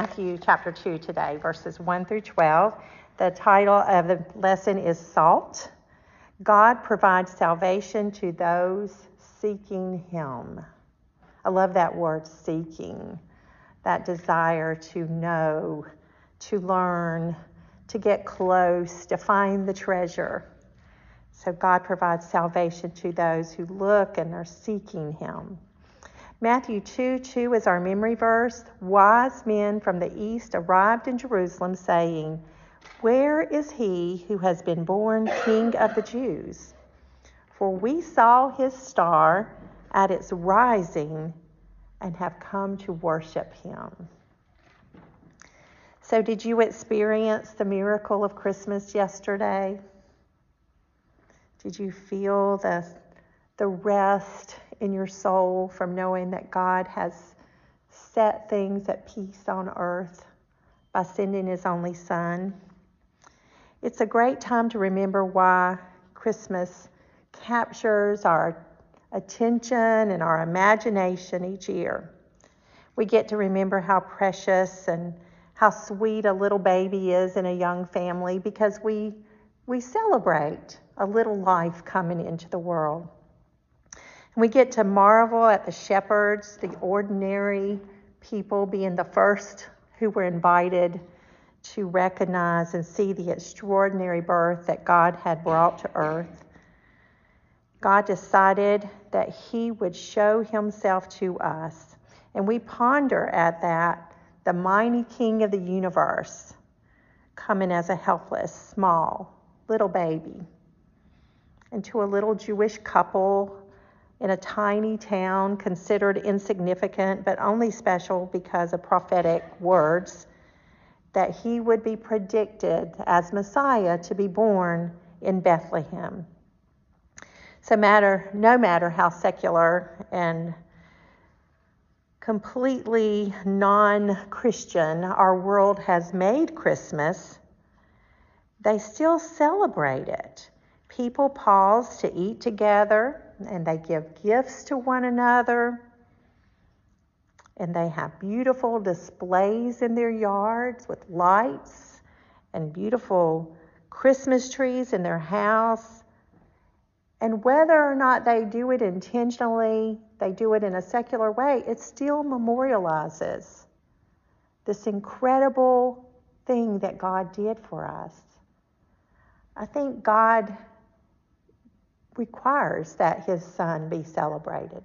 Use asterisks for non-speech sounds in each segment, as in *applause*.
Matthew chapter 2 today, verses 1 through 12. The title of the lesson is Salt. God provides salvation to those seeking Him. I love that word, seeking, that desire to know, to learn, to get close, to find the treasure. So God provides salvation to those who look and are seeking Him. Matthew 2 2 is our memory verse. Wise men from the east arrived in Jerusalem, saying, Where is he who has been born King of the Jews? For we saw his star at its rising and have come to worship him. So, did you experience the miracle of Christmas yesterday? Did you feel the, the rest in your soul from knowing that God has set things at peace on earth by sending his only Son. It's a great time to remember why Christmas captures our attention and our imagination each year. We get to remember how precious and how sweet a little baby is in a young family because we, we celebrate a little life coming into the world. We get to marvel at the shepherds, the ordinary people, being the first who were invited to recognize and see the extraordinary birth that God had brought to earth. God decided that He would show Himself to us. And we ponder at that the mighty King of the universe coming as a helpless, small, little baby. And to a little Jewish couple in a tiny town considered insignificant but only special because of prophetic words that he would be predicted as Messiah to be born in Bethlehem. So matter no matter how secular and completely non-Christian our world has made Christmas, they still celebrate it. People pause to eat together, and they give gifts to one another. And they have beautiful displays in their yards with lights and beautiful Christmas trees in their house. And whether or not they do it intentionally, they do it in a secular way, it still memorializes this incredible thing that God did for us. I think God requires that his son be celebrated.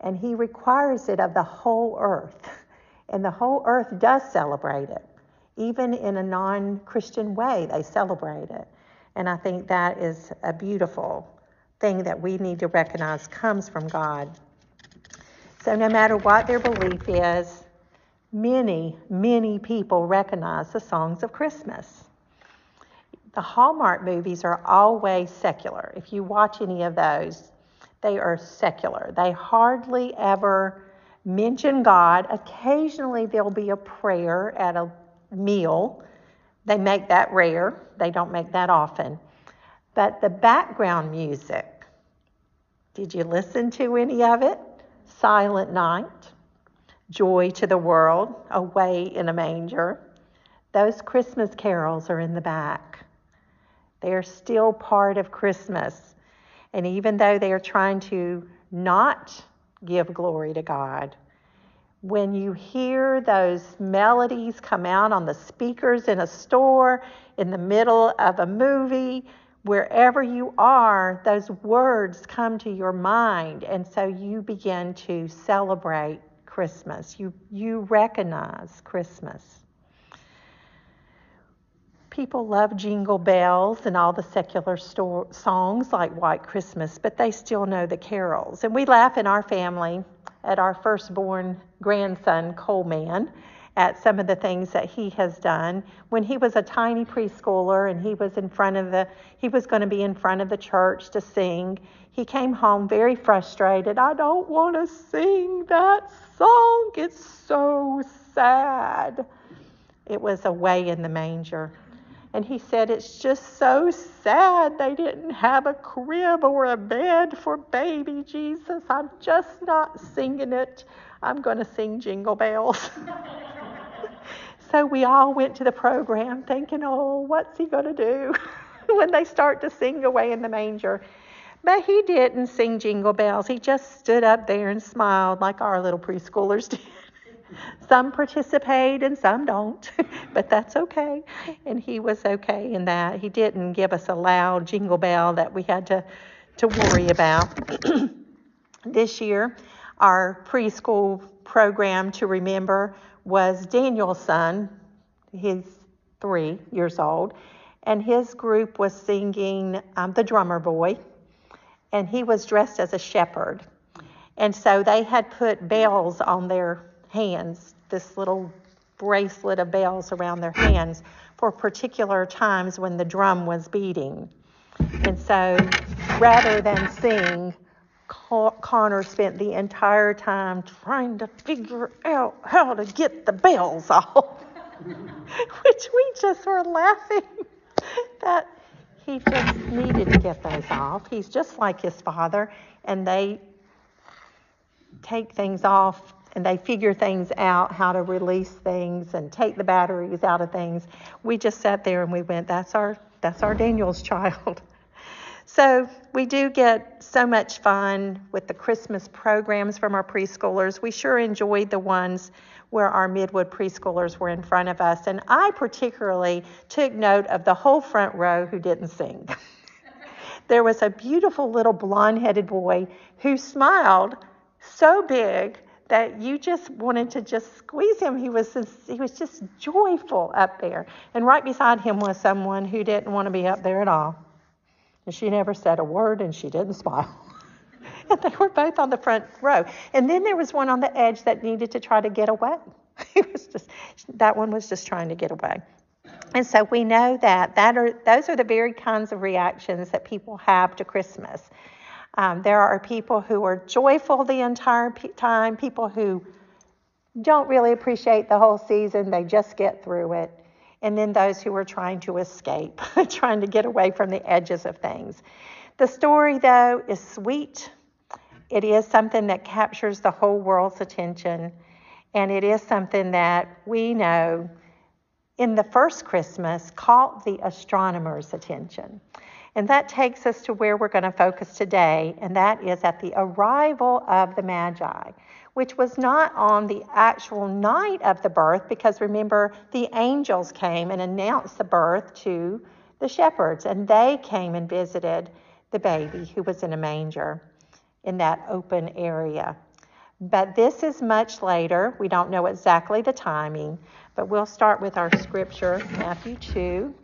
And he requires it of the whole earth. And the whole earth does celebrate it. Even in a non Christian way, they celebrate it. And I think that is a beautiful thing that we need to recognize comes from God. So, no matter what their belief is, many, many people recognize the songs of Christmas the Hallmark movies are always secular. If you watch any of those, they are secular. They hardly ever mention God. Occasionally, there'll be a prayer at a meal. They make that rare, they don't make that often. But the background music, did you listen to any of it? Silent Night, Joy to the World, Away in a Manger. Those Christmas carols are in the back. They are still part of Christmas. And even though they are trying to not give glory to God, when you hear those melodies come out on the speakers in a store, in the middle of a movie, wherever you are, those words come to your mind. And so you begin to celebrate Christmas. You, you recognize Christmas people love jingle bells and all the secular sto- songs like White Christmas, but they still know the carols. And we laugh in our family at our firstborn grandson, Coleman, at some of the things that he has done. When he was a tiny preschooler and he was in front of the, he was going to be in front of the church to sing, he came home very frustrated. I don't want to sing that song. It's so sad. It was Away in the Manger. And he said, It's just so sad they didn't have a crib or a bed for baby Jesus. I'm just not singing it. I'm going to sing Jingle Bells. *laughs* So we all went to the program thinking, oh, what's he going to do *laughs* when they start to sing away in the manger? But he didn't sing jingle bells. He just stood up there and smiled like our little preschoolers *laughs* did. Some participate and some don't, *laughs* but that's okay. And he was okay in that. He didn't give us a loud jingle bell that we had to, to worry about. *clears throat* this year, our preschool program to remember was Daniel's son. He's three years old. And his group was singing um, The Drummer Boy. And he was dressed as a shepherd. And so they had put bells on their hands, this little bracelet of bells around their hands for particular times when the drum was beating. And so rather than sing, Connor spent the entire time trying to figure out how to get the bells off, *laughs* which we just were laughing *laughs* that he just needed to get those off. He's just like his father, and they take things off and they figure things out how to release things and take the batteries out of things. We just sat there and we went, that's our that's our Daniel's child. *laughs* So we do get so much fun with the Christmas programs from our preschoolers. We sure enjoyed the ones where our Midwood preschoolers were in front of us. And I particularly took note of the whole front row who didn't sing. *laughs* there was a beautiful little blonde headed boy who smiled so big that you just wanted to just squeeze him. He was he was just joyful up there. And right beside him was someone who didn't want to be up there at all. And she never said a word and she didn't smile. *laughs* and they were both on the front row. And then there was one on the edge that needed to try to get away. *laughs* it was just that one was just trying to get away. And so we know that that are those are the very kinds of reactions that people have to Christmas. Um, there are people who are joyful the entire time, people who don't really appreciate the whole season, they just get through it. And then those who are trying to escape, *laughs* trying to get away from the edges of things. The story, though, is sweet. It is something that captures the whole world's attention. And it is something that we know in the first Christmas caught the astronomer's attention. And that takes us to where we're going to focus today, and that is at the arrival of the Magi, which was not on the actual night of the birth, because remember, the angels came and announced the birth to the shepherds, and they came and visited the baby who was in a manger in that open area. But this is much later. We don't know exactly the timing, but we'll start with our scripture, Matthew 2.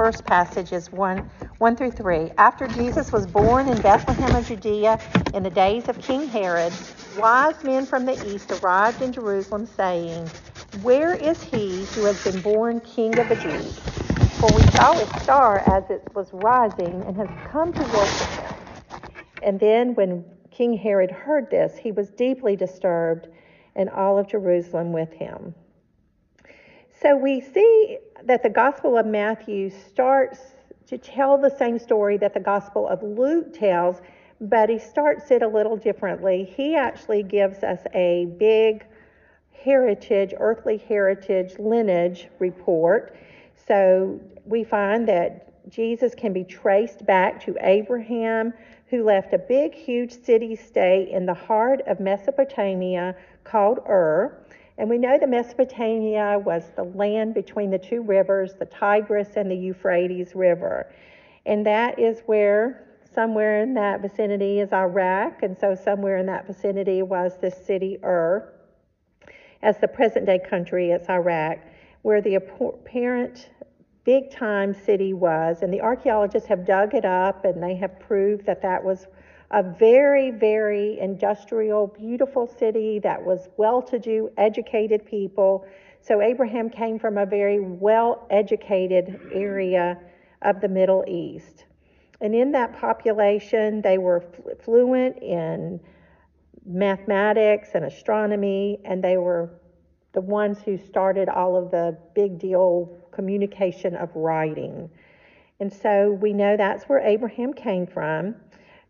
First passage is 1, 1 through 3. After Jesus was born in Bethlehem of Judea in the days of King Herod, wise men from the east arrived in Jerusalem, saying, Where is he who has been born King of the Jews? For we saw his star as it was rising and has come to worship him. And then when King Herod heard this, he was deeply disturbed, and all of Jerusalem with him. So we see that the Gospel of Matthew starts to tell the same story that the Gospel of Luke tells, but he starts it a little differently. He actually gives us a big heritage, earthly heritage lineage report. So we find that Jesus can be traced back to Abraham, who left a big, huge city state in the heart of Mesopotamia called Ur. And we know that Mesopotamia was the land between the two rivers, the Tigris and the Euphrates River. And that is where, somewhere in that vicinity, is Iraq. And so, somewhere in that vicinity was this city Ur. As the present day country, it's Iraq, where the apparent big time city was. And the archaeologists have dug it up and they have proved that that was a very, very industrial, beautiful city that was well to do, educated people. So Abraham came from a very well educated area of the Middle East. And in that population, they were fluent in mathematics and astronomy, and they were the ones who started all of the big deal communication of writing. And so we know that's where Abraham came from.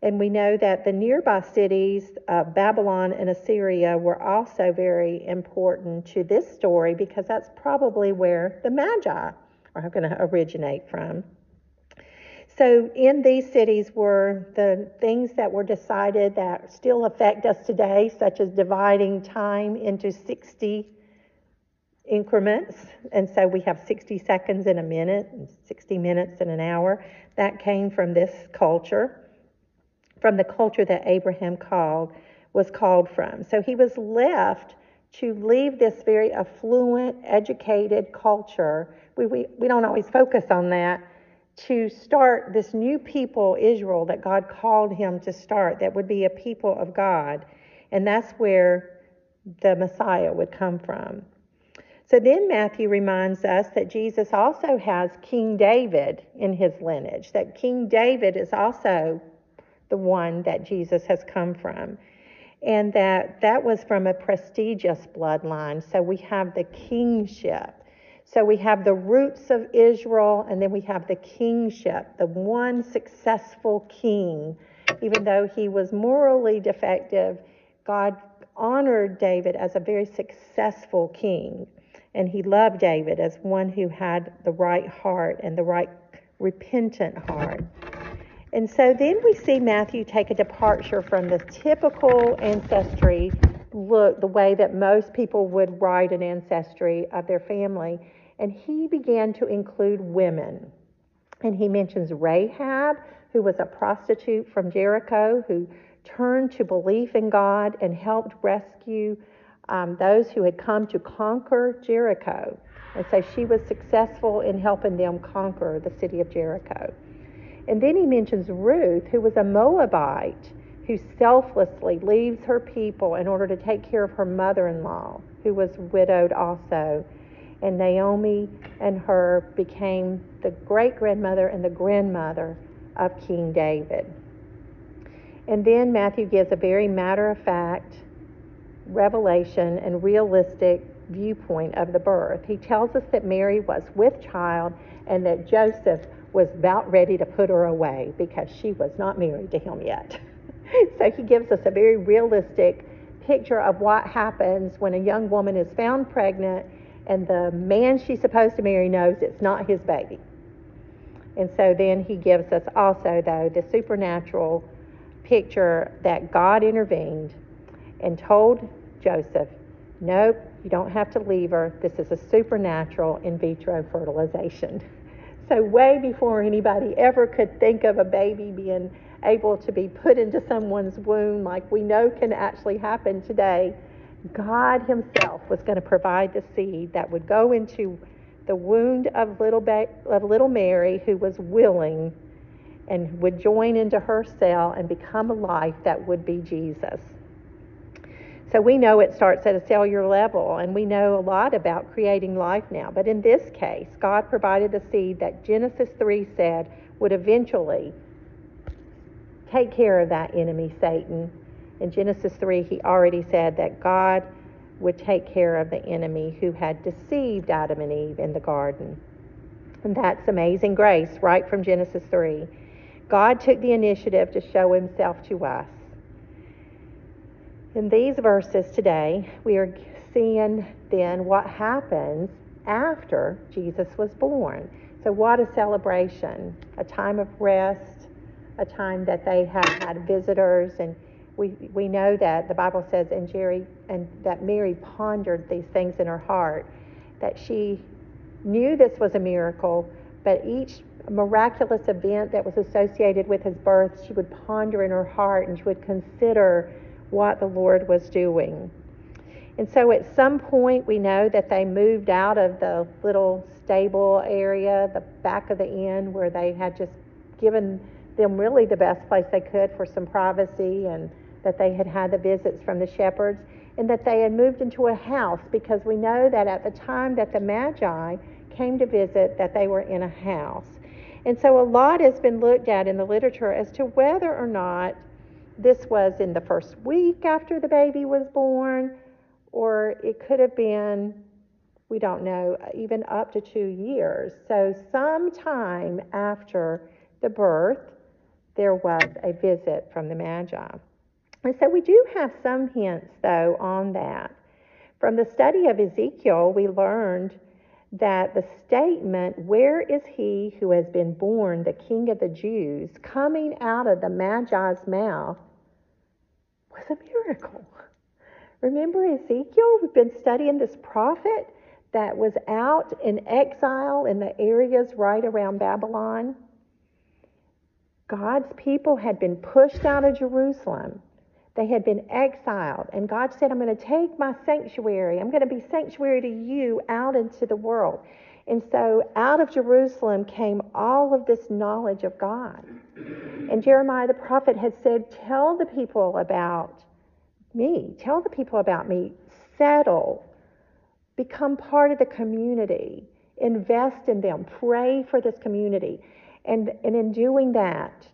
And we know that the nearby cities of Babylon and Assyria were also very important to this story because that's probably where the Magi are going to originate from. So, in these cities were the things that were decided that still affect us today, such as dividing time into 60 increments. And so we have 60 seconds in a minute, and 60 minutes in an hour. That came from this culture from the culture that Abraham called was called from. So he was left to leave this very affluent, educated culture. We, we, we don't always focus on that. To start this new people, Israel, that God called him to start, that would be a people of God. And that's where the Messiah would come from. So then Matthew reminds us that Jesus also has King David in his lineage, that King David is also the one that Jesus has come from. And that that was from a prestigious bloodline. So we have the kingship. So we have the roots of Israel, and then we have the kingship, the one successful king. Even though he was morally defective, God honored David as a very successful king. And he loved David as one who had the right heart and the right repentant heart. And so then we see Matthew take a departure from the typical ancestry look, the way that most people would write an ancestry of their family. And he began to include women. And he mentions Rahab, who was a prostitute from Jericho, who turned to belief in God and helped rescue um, those who had come to conquer Jericho. And so she was successful in helping them conquer the city of Jericho. And then he mentions Ruth, who was a Moabite who selflessly leaves her people in order to take care of her mother in law, who was widowed also. And Naomi and her became the great grandmother and the grandmother of King David. And then Matthew gives a very matter of fact revelation and realistic viewpoint of the birth. He tells us that Mary was with child and that Joseph was about ready to put her away because she was not married to him yet. *laughs* so he gives us a very realistic picture of what happens when a young woman is found pregnant and the man she's supposed to marry knows it's not his baby. And so then he gives us also, though, the supernatural picture that God intervened and told Joseph, Nope, you don't have to leave her. This is a supernatural in vitro fertilization. *laughs* So, way before anybody ever could think of a baby being able to be put into someone's womb, like we know can actually happen today, God Himself was going to provide the seed that would go into the wound of little, ba- of little Mary, who was willing and would join into her cell and become a life that would be Jesus. So we know it starts at a cellular level, and we know a lot about creating life now. But in this case, God provided the seed that Genesis 3 said would eventually take care of that enemy, Satan. In Genesis 3, he already said that God would take care of the enemy who had deceived Adam and Eve in the garden. And that's amazing grace, right from Genesis 3. God took the initiative to show himself to us. In these verses today, we are seeing then what happens after Jesus was born. So, what a celebration! A time of rest, a time that they had had visitors, and we, we know that the Bible says, and Jerry, and that Mary pondered these things in her heart, that she knew this was a miracle, but each miraculous event that was associated with his birth, she would ponder in her heart and she would consider what the Lord was doing. And so at some point, we know that they moved out of the little stable area, the back of the inn, where they had just given them really the best place they could for some privacy, and that they had had the visits from the shepherds, and that they had moved into a house because we know that at the time that the Magi came to visit, that they were in a house. And so a lot has been looked at in the literature as to whether or not this was in the first week after the baby was born, or it could have been, we don't know, even up to two years. So, sometime after the birth, there was a visit from the Magi. And so we do have some hints, though, on that. From the study of Ezekiel, we learned that the statement, Where is he who has been born, the King of the Jews, coming out of the Magi's mouth, was a miracle. Remember Ezekiel? We've been studying this prophet that was out in exile in the areas right around Babylon. God's people had been pushed out of Jerusalem. They had been exiled. And God said, I'm going to take my sanctuary. I'm going to be sanctuary to you out into the world. And so out of Jerusalem came all of this knowledge of God. And Jeremiah the prophet had said, Tell the people about me. Tell the people about me. Settle. Become part of the community. Invest in them. Pray for this community. And, and in doing that,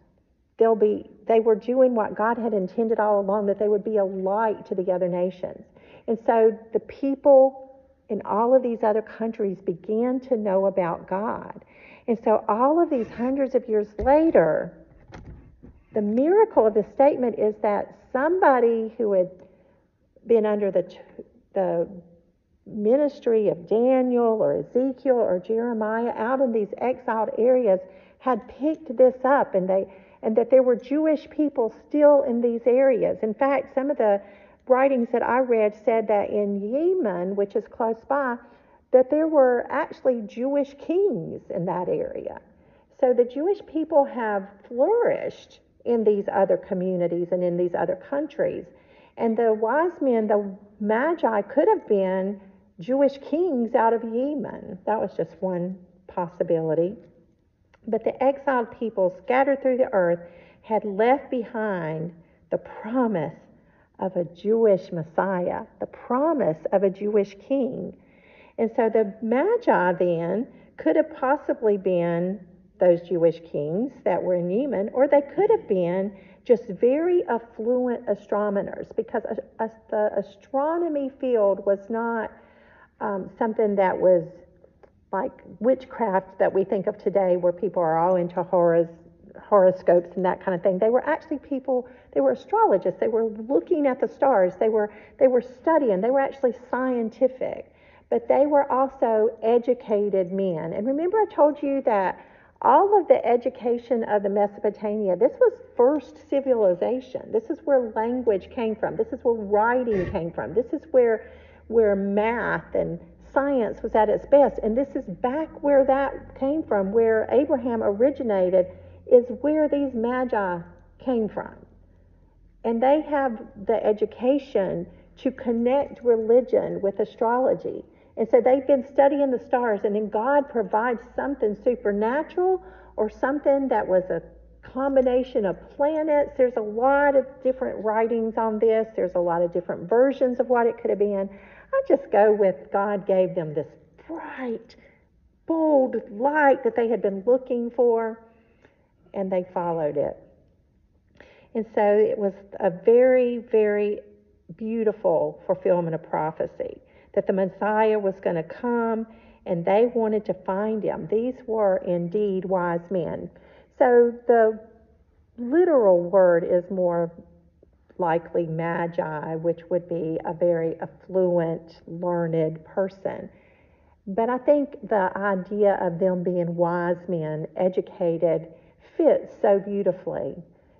they'll be they were doing what God had intended all along, that they would be a light to the other nations. And so the people in all of these other countries began to know about God. And so all of these hundreds of years later, the miracle of the statement is that somebody who had been under the, the ministry of Daniel or Ezekiel or Jeremiah out in these exiled areas had picked this up and they and that there were Jewish people still in these areas. In fact, some of the writings that I read said that in Yemen, which is close by, that there were actually Jewish kings in that area. So the Jewish people have flourished in these other communities and in these other countries. And the wise men, the Magi, could have been Jewish kings out of Yemen. That was just one possibility. But the exiled people scattered through the earth had left behind the promise of a Jewish Messiah, the promise of a Jewish king. And so the Magi then could have possibly been those Jewish kings that were in Yemen, or they could have been just very affluent astronomers because the astronomy field was not um, something that was like witchcraft that we think of today, where people are all into horrors, horoscopes and that kind of thing. They were actually people. They were astrologists. They were looking at the stars. They were they were studying. They were actually scientific, but they were also educated men. And remember, I told you that all of the education of the Mesopotamia, this was first civilization. This is where language came from. This is where writing came from. This is where where math and science was at its best. And this is back where that came from, where Abraham originated, is where these magi came from. And they have the education to connect religion with astrology. And so they've been studying the stars, and then God provides something supernatural or something that was a combination of planets. There's a lot of different writings on this, there's a lot of different versions of what it could have been. I just go with God gave them this bright, bold light that they had been looking for, and they followed it. And so it was a very, very beautiful fulfillment of prophecy that the Messiah was going to come and they wanted to find him. These were indeed wise men. So the literal word is more likely magi, which would be a very affluent, learned person. But I think the idea of them being wise men, educated, fits so beautifully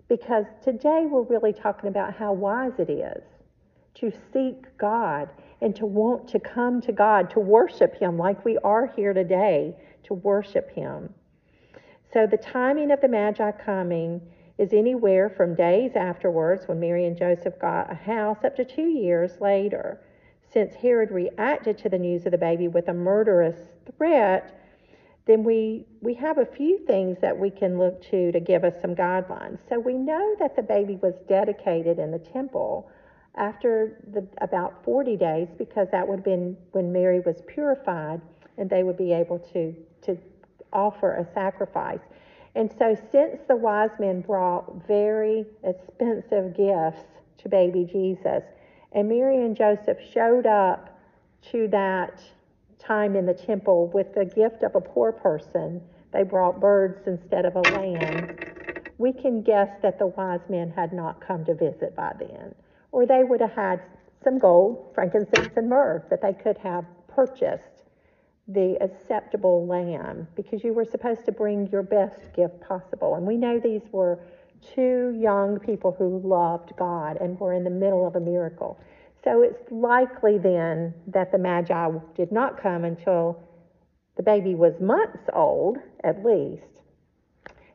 because today we're really talking about how wise it is to seek God and to want to come to God, to worship Him like we are here today, to worship Him. So the timing of the Magi coming is anywhere from days afterwards, when Mary and Joseph got a house, up to two years later. Since Herod reacted to the news of the baby with a murderous threat, then we, we have a few things that we can look to to give us some guidelines. So we know that the baby was dedicated in the temple after the, about 40 days because that would have been when Mary was purified and they would be able to, to offer a sacrifice. And so, since the wise men brought very expensive gifts to baby Jesus, and Mary and Joseph showed up to that time in the temple with the gift of a poor person, they brought birds instead of a lamb. we can guess that the wise men had not come to visit by then, or they would have had some gold, frankincense, and myrrh that they could have purchased the acceptable lamb because you were supposed to bring your best gift possible. And we know these were two young people who loved God and were in the middle of a miracle. So it's likely then that the Magi did not come until the baby was months old, at least.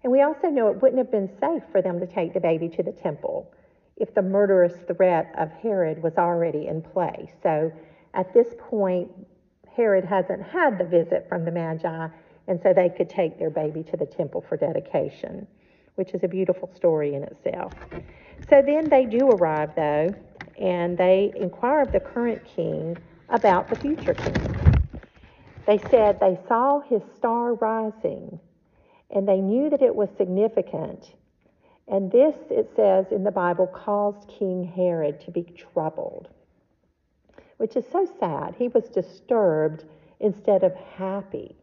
And we also know it wouldn't have been safe for them to take the baby to the temple if the murderous threat of Herod was already in play. So at this point, Herod hasn't had the visit from the Magi, and so they could take their baby to the temple for dedication, which is a beautiful story in itself. So then they do arrive, though, and they inquired of the current king about the future king. They said they saw his star rising, and they knew that it was significant. And this, it says in the Bible, caused King Herod to be troubled which is so sad. He was disturbed instead of happy.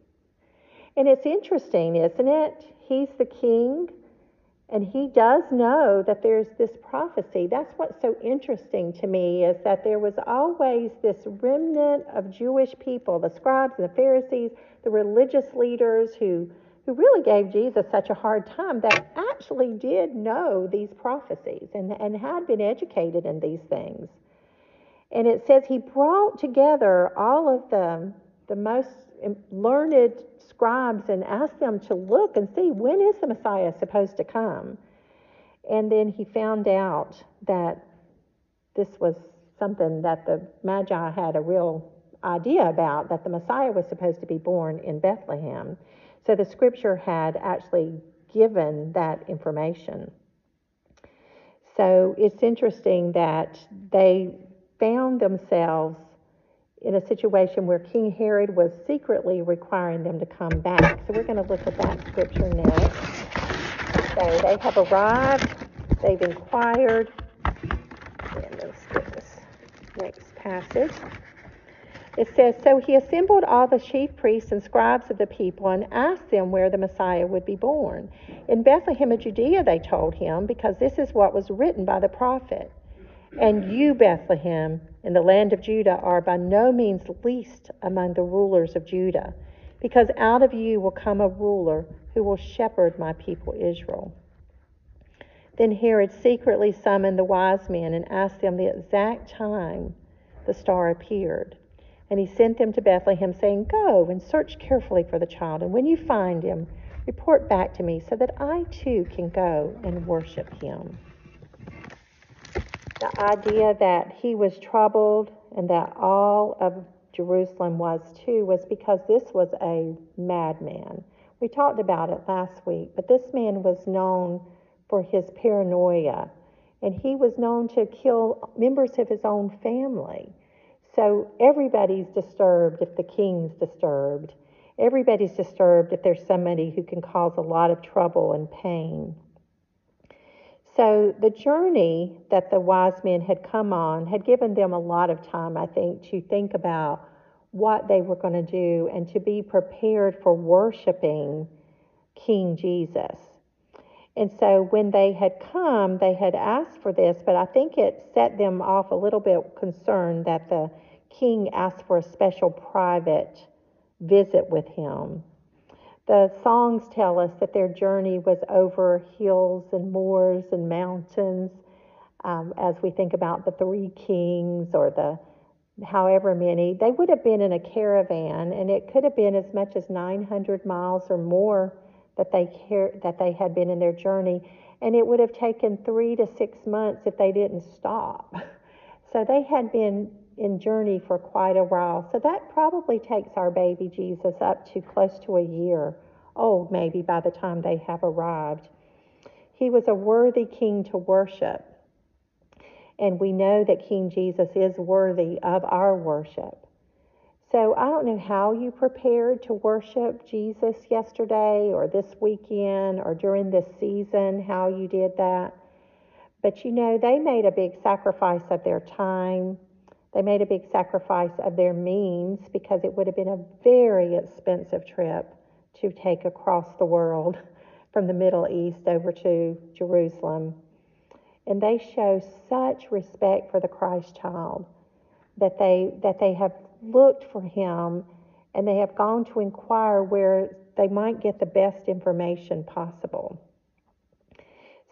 And it's interesting, isn't it? He's the king, and he does know that there's this prophecy. That's what's so interesting to me is that there was always this remnant of Jewish people, the scribes and the Pharisees, the religious leaders who who really gave Jesus such a hard time that actually did know these prophecies and, and had been educated in these things. And it says he brought together all of the, the most learned scribes and asked them to look and see when is the Messiah supposed to come. And then he found out that this was something that the Magi had a real idea about, that the Messiah was supposed to be born in Bethlehem. So the scripture had actually given that information. So it's interesting that they found themselves in a situation where King Herod was secretly requiring them to come back. So we're going to look at that scripture next. So they have arrived, they've inquired, and let's get this next passage. It says, So he assembled all the chief priests and scribes of the people and asked them where the Messiah would be born. In Bethlehem of Judea, they told him, because this is what was written by the prophet. And you, Bethlehem, in the land of Judah, are by no means least among the rulers of Judah, because out of you will come a ruler who will shepherd my people Israel. Then Herod secretly summoned the wise men and asked them the exact time the star appeared. And he sent them to Bethlehem, saying, Go and search carefully for the child, and when you find him, report back to me so that I too can go and worship him the idea that he was troubled and that all of Jerusalem was too was because this was a madman. We talked about it last week, but this man was known for his paranoia, and he was known to kill members of his own family. So everybody's disturbed if the king's disturbed. Everybody's disturbed if there's somebody who can cause a lot of trouble and pain. So the journey that the wise men had come on had given them a lot of time, I think, to think about what they were going to do and to be prepared for worshiping King Jesus. And so when they had come, they had asked for this, but I think it set them off a little bit concerned that the king asked for a special private visit with him. The songs tell us that their journey was over hills and moors and mountains. Um, as we think about the three kings or the however many, they would have been in a caravan, and it could have been as much as 900 miles or more that they car- that they had been in their journey, and it would have taken three to six months if they didn't stop. *laughs* So they had been in journey for quite a while. So that probably takes our baby Jesus up to close to a year old, maybe, by the time they have arrived. He was a worthy king to worship. And we know that King Jesus is worthy of our worship. So I don't know how you prepared to worship Jesus yesterday or this weekend or during this season, how you did that. But you know, they made a big sacrifice of their time they made a big sacrifice of their means because it would have been a very expensive trip to take across the world *laughs* from the Middle East over to Jerusalem. And they show such respect for the Christ child that they, that they have looked for him and they have gone to inquire where they might get the best information possible.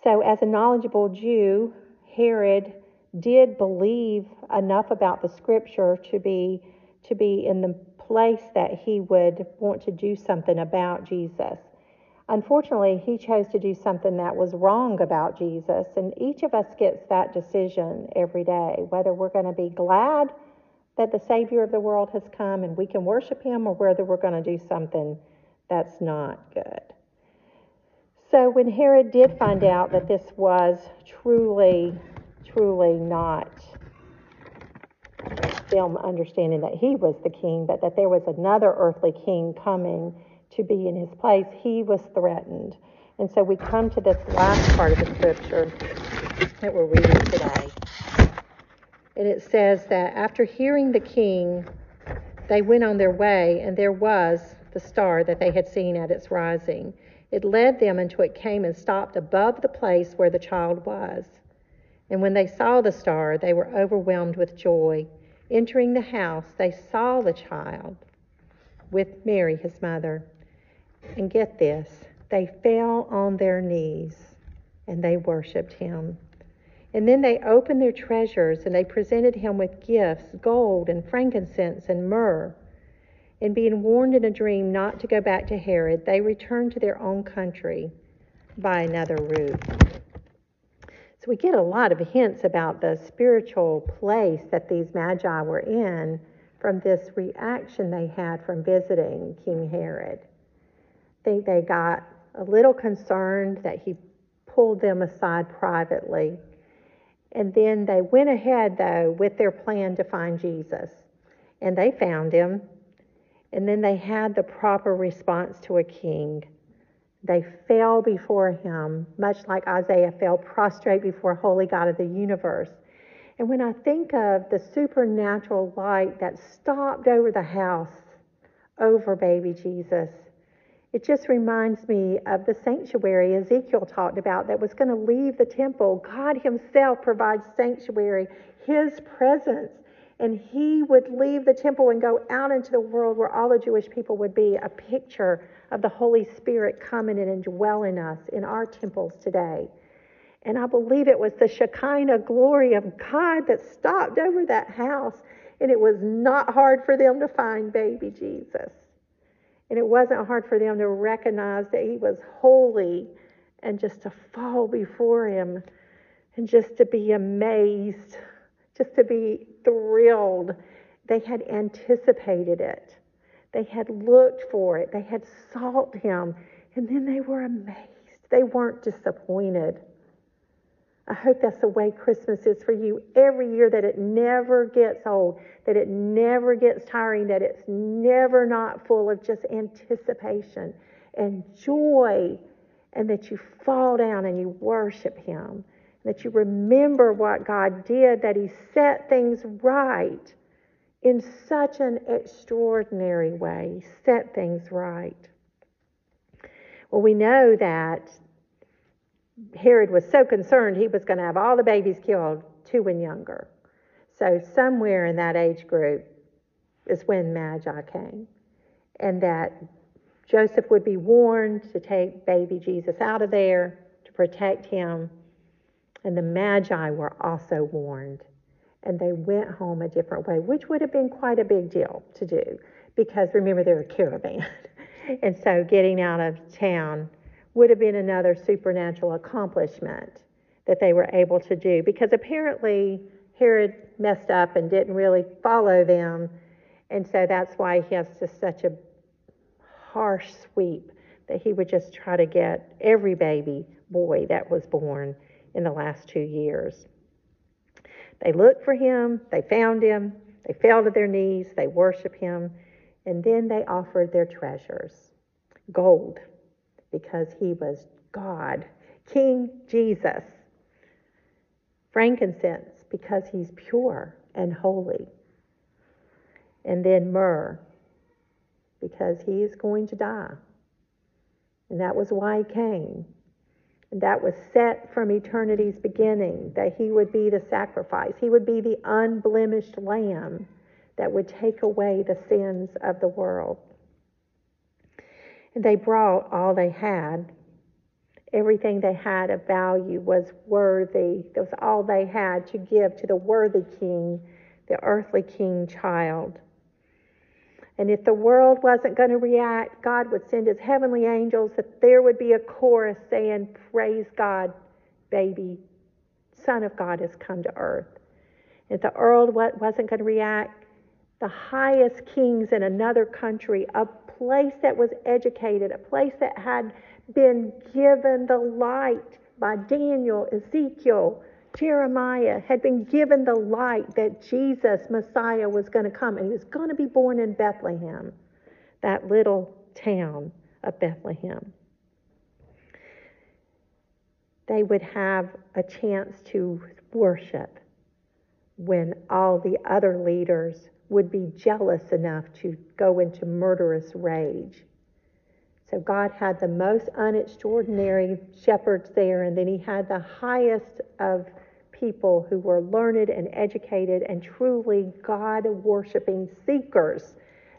So, as a knowledgeable Jew, Herod did believe enough about the scripture to be to be in the place that he would want to do something about Jesus. Unfortunately, he chose to do something that was wrong about Jesus, and each of us gets that decision every day whether we're going to be glad that the Savior of the world has come and we can worship him, or whether we're going to do something that's not good. So, when Herod did find out that this was truly, truly not them understanding that he was the king, but that there was another earthly king coming to be in his place, he was threatened. And so we come to this last part of the scripture that we're reading today. And it says that after hearing the king, they went on their way, and there was the star that they had seen at its rising. It led them until it came and stopped above the place where the child was. And when they saw the star, they were overwhelmed with joy. Entering the house, they saw the child with Mary, his mother. And get this, they fell on their knees and they worshiped him. And then they opened their treasures and they presented him with gifts gold and frankincense and myrrh. And being warned in a dream not to go back to Herod, they returned to their own country by another route. We get a lot of hints about the spiritual place that these magi were in from this reaction they had from visiting King Herod. I think they got a little concerned that he pulled them aside privately. And then they went ahead, though, with their plan to find Jesus. And they found him. And then they had the proper response to a king. They fell before him, much like Isaiah fell prostrate before holy God of the universe. And when I think of the supernatural light that stopped over the house, over baby Jesus, it just reminds me of the sanctuary Ezekiel talked about that was going to leave the temple. God Himself provides sanctuary, His presence. And He would leave the temple and go out into the world where all the Jewish people would be a picture of the Holy Spirit coming in and dwelling us in our temples today. And I believe it was the Shekinah glory of God that stopped over that house. And it was not hard for them to find baby Jesus. And it wasn't hard for them to recognize that he was holy and just to fall before him and just to be amazed, just to be thrilled. They had anticipated it. They had looked for it, they had sought him, and then they were amazed. They weren't disappointed. I hope that's the way Christmas is for you every year, that it never gets old, that it never gets tiring, that it's never not full of just anticipation and joy, and that you fall down and you worship Him, that you remember what God did, that He set things right in such an extraordinary way, set things right. Well, we know that Herod was so concerned he was going to have all the babies killed, two and younger. So, somewhere in that age group is when Magi came, and that Joseph would be warned to take baby Jesus out of there to protect him. And the Magi were also warned and they went home a different way, which would have been quite a big deal to do because remember, they're a caravan. *laughs* and so getting out of town would have been another supernatural accomplishment that they were able to do because apparently Herod messed up and didn't really follow them. And so that's why he has just such a harsh sweep that he would just try to get every baby boy that was born in the last two years. They looked for him, they found him, they fell to their knees, they worshiped him, and then they offered their treasures gold, because he was God, King Jesus, frankincense, because he's pure and holy, and then myrrh, because he is going to die. And that was why he came. That was set from eternity's beginning, that he would be the sacrifice. He would be the unblemished lamb that would take away the sins of the world. And they brought all they had. Everything they had of value was worthy. That was all they had to give to the worthy king, the earthly king child. And if the world wasn't going to react, God would send his heavenly angels that there would be a chorus saying, Praise God, baby, Son of God has come to earth. If the world wasn't going to react, the highest kings in another country, a place that was educated, a place that had been given the light by Daniel, Ezekiel, Jeremiah had been given the light that Jesus, Messiah, was going to come, and he was going to be born in Bethlehem, that little town of Bethlehem. They would have a chance to worship when all the other leaders would be jealous enough to go into murderous rage. So God had the most unextraordinary shepherds there, and then he had the highest of people who were learned and educated and truly God worshiping seekers.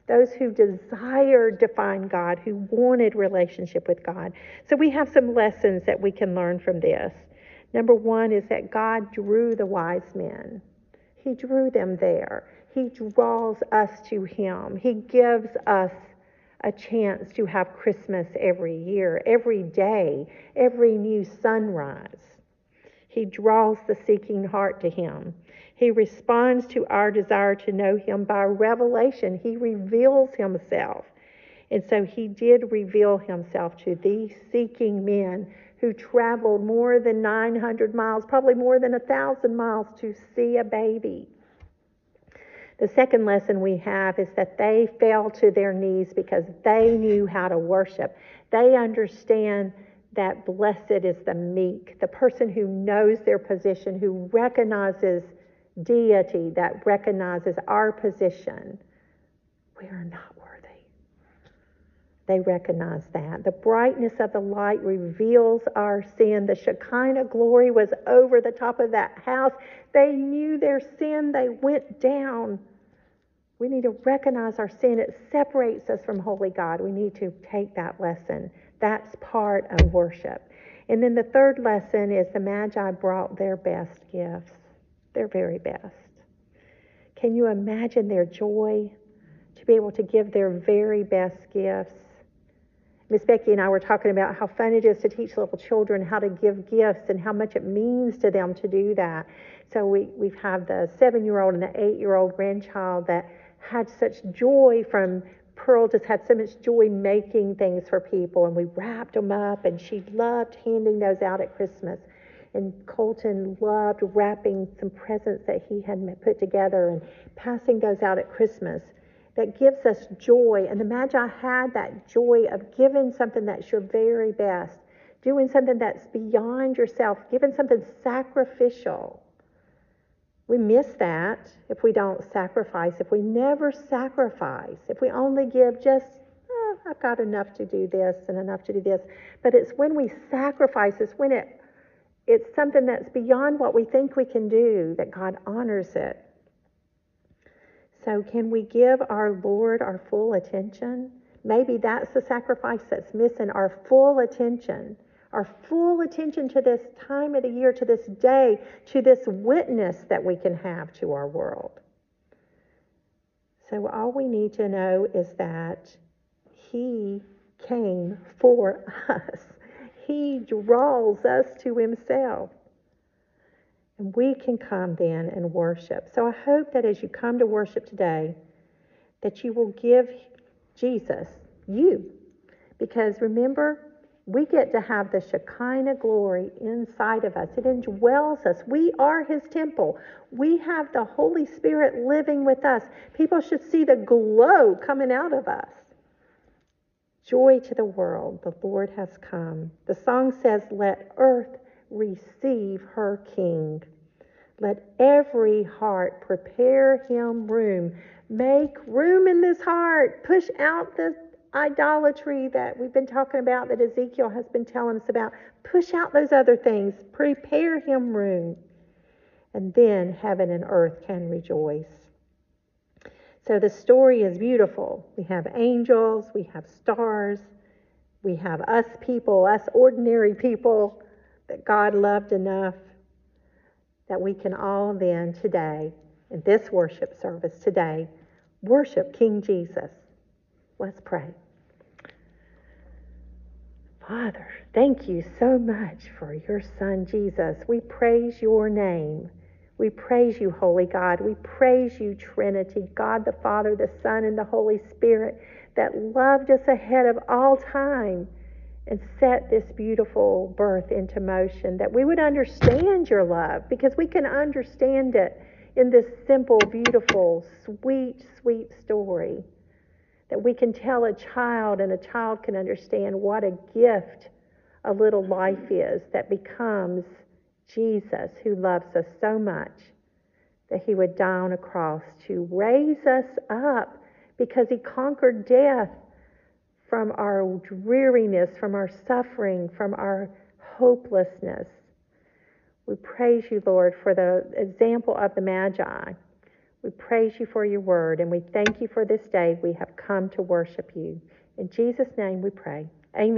Those who desired to find God, who wanted relationship with God. So we have some lessons that we can learn from this. Number one is that God drew the wise men. He drew them there. He draws us to Him. He gives us a chance to have Christmas every year, every day, every new sunrise. He draws the seeking heart to Him. He responds to our desire to know Him by revelation. He reveals Himself. And so He did reveal Himself to these seeking men who traveled more than 900 miles, probably more than a 1,000 miles to see a baby. The second lesson we have is that they fell to their knees because they knew how to worship. They understand that blessed is the meek, the person who knows their position, who recognizes deity, that recognizes our position. We are not worthy. They recognize that. The brightness of the light reveals our sin. The Shekinah glory was over the top of that house. They knew their sin, they went down. We need to recognize our sin. It separates us from holy God. We need to take that lesson. That's part of worship. And then the third lesson is the Magi brought their best gifts, their very best. Can you imagine their joy to be able to give their very best gifts? Miss Becky and I were talking about how fun it is to teach little children how to give gifts and how much it means to them to do that. So we, we have had the seven year old and the eight year old grandchild that had such joy from Pearl just had so much joy making things for people, and we wrapped them up, and she loved handing those out at Christmas. And Colton loved wrapping some presents that he had put together and passing those out at Christmas. That gives us joy. And the Magi had that joy of giving something that's your very best, doing something that's beyond yourself, giving something sacrificial. We miss that if we don't sacrifice, if we never sacrifice, if we only give just, oh, I've got enough to do this and enough to do this. But it's when we sacrifice, it's when it, it's something that's beyond what we think we can do that God honors it. So, can we give our Lord our full attention? Maybe that's the sacrifice that's missing our full attention our full attention to this time of the year, to this day, to this witness that we can have to our world. So, all we need to know is that He came for us, He draws us to Himself. And we can come then and worship. So I hope that as you come to worship today, that you will give Jesus you. Because remember, we get to have the Shekinah glory inside of us. It indwells us. We are His temple. We have the Holy Spirit living with us. People should see the glow coming out of us. Joy to the world, the Lord has come. The song says, Let earth receive her King. Let every heart prepare him room. Make room in this heart. Push out the idolatry that we've been talking about, that Ezekiel has been telling us about. Push out those other things, prepare him room, and then heaven and earth can rejoice. So the story is beautiful. We have angels, we have stars, we have us people, us ordinary people that God loved enough that we can all then today, in this worship service today, worship King Jesus. Let's pray. Father, thank you so much for your Son Jesus. We praise your name. We praise you, Holy God. We praise you, Trinity, God the Father, the Son, and the Holy Spirit, that loved us ahead of all time and set this beautiful birth into motion, that we would understand your love, because we can understand it in this simple, beautiful, sweet, sweet story. That we can tell a child, and a child can understand what a gift a little life is that becomes Jesus, who loves us so much that he would die on a cross to raise us up because he conquered death from our dreariness, from our suffering, from our hopelessness. We praise you, Lord, for the example of the Magi. We praise you for your word, and we thank you for this day we have come to worship you. In Jesus' name we pray. Amen.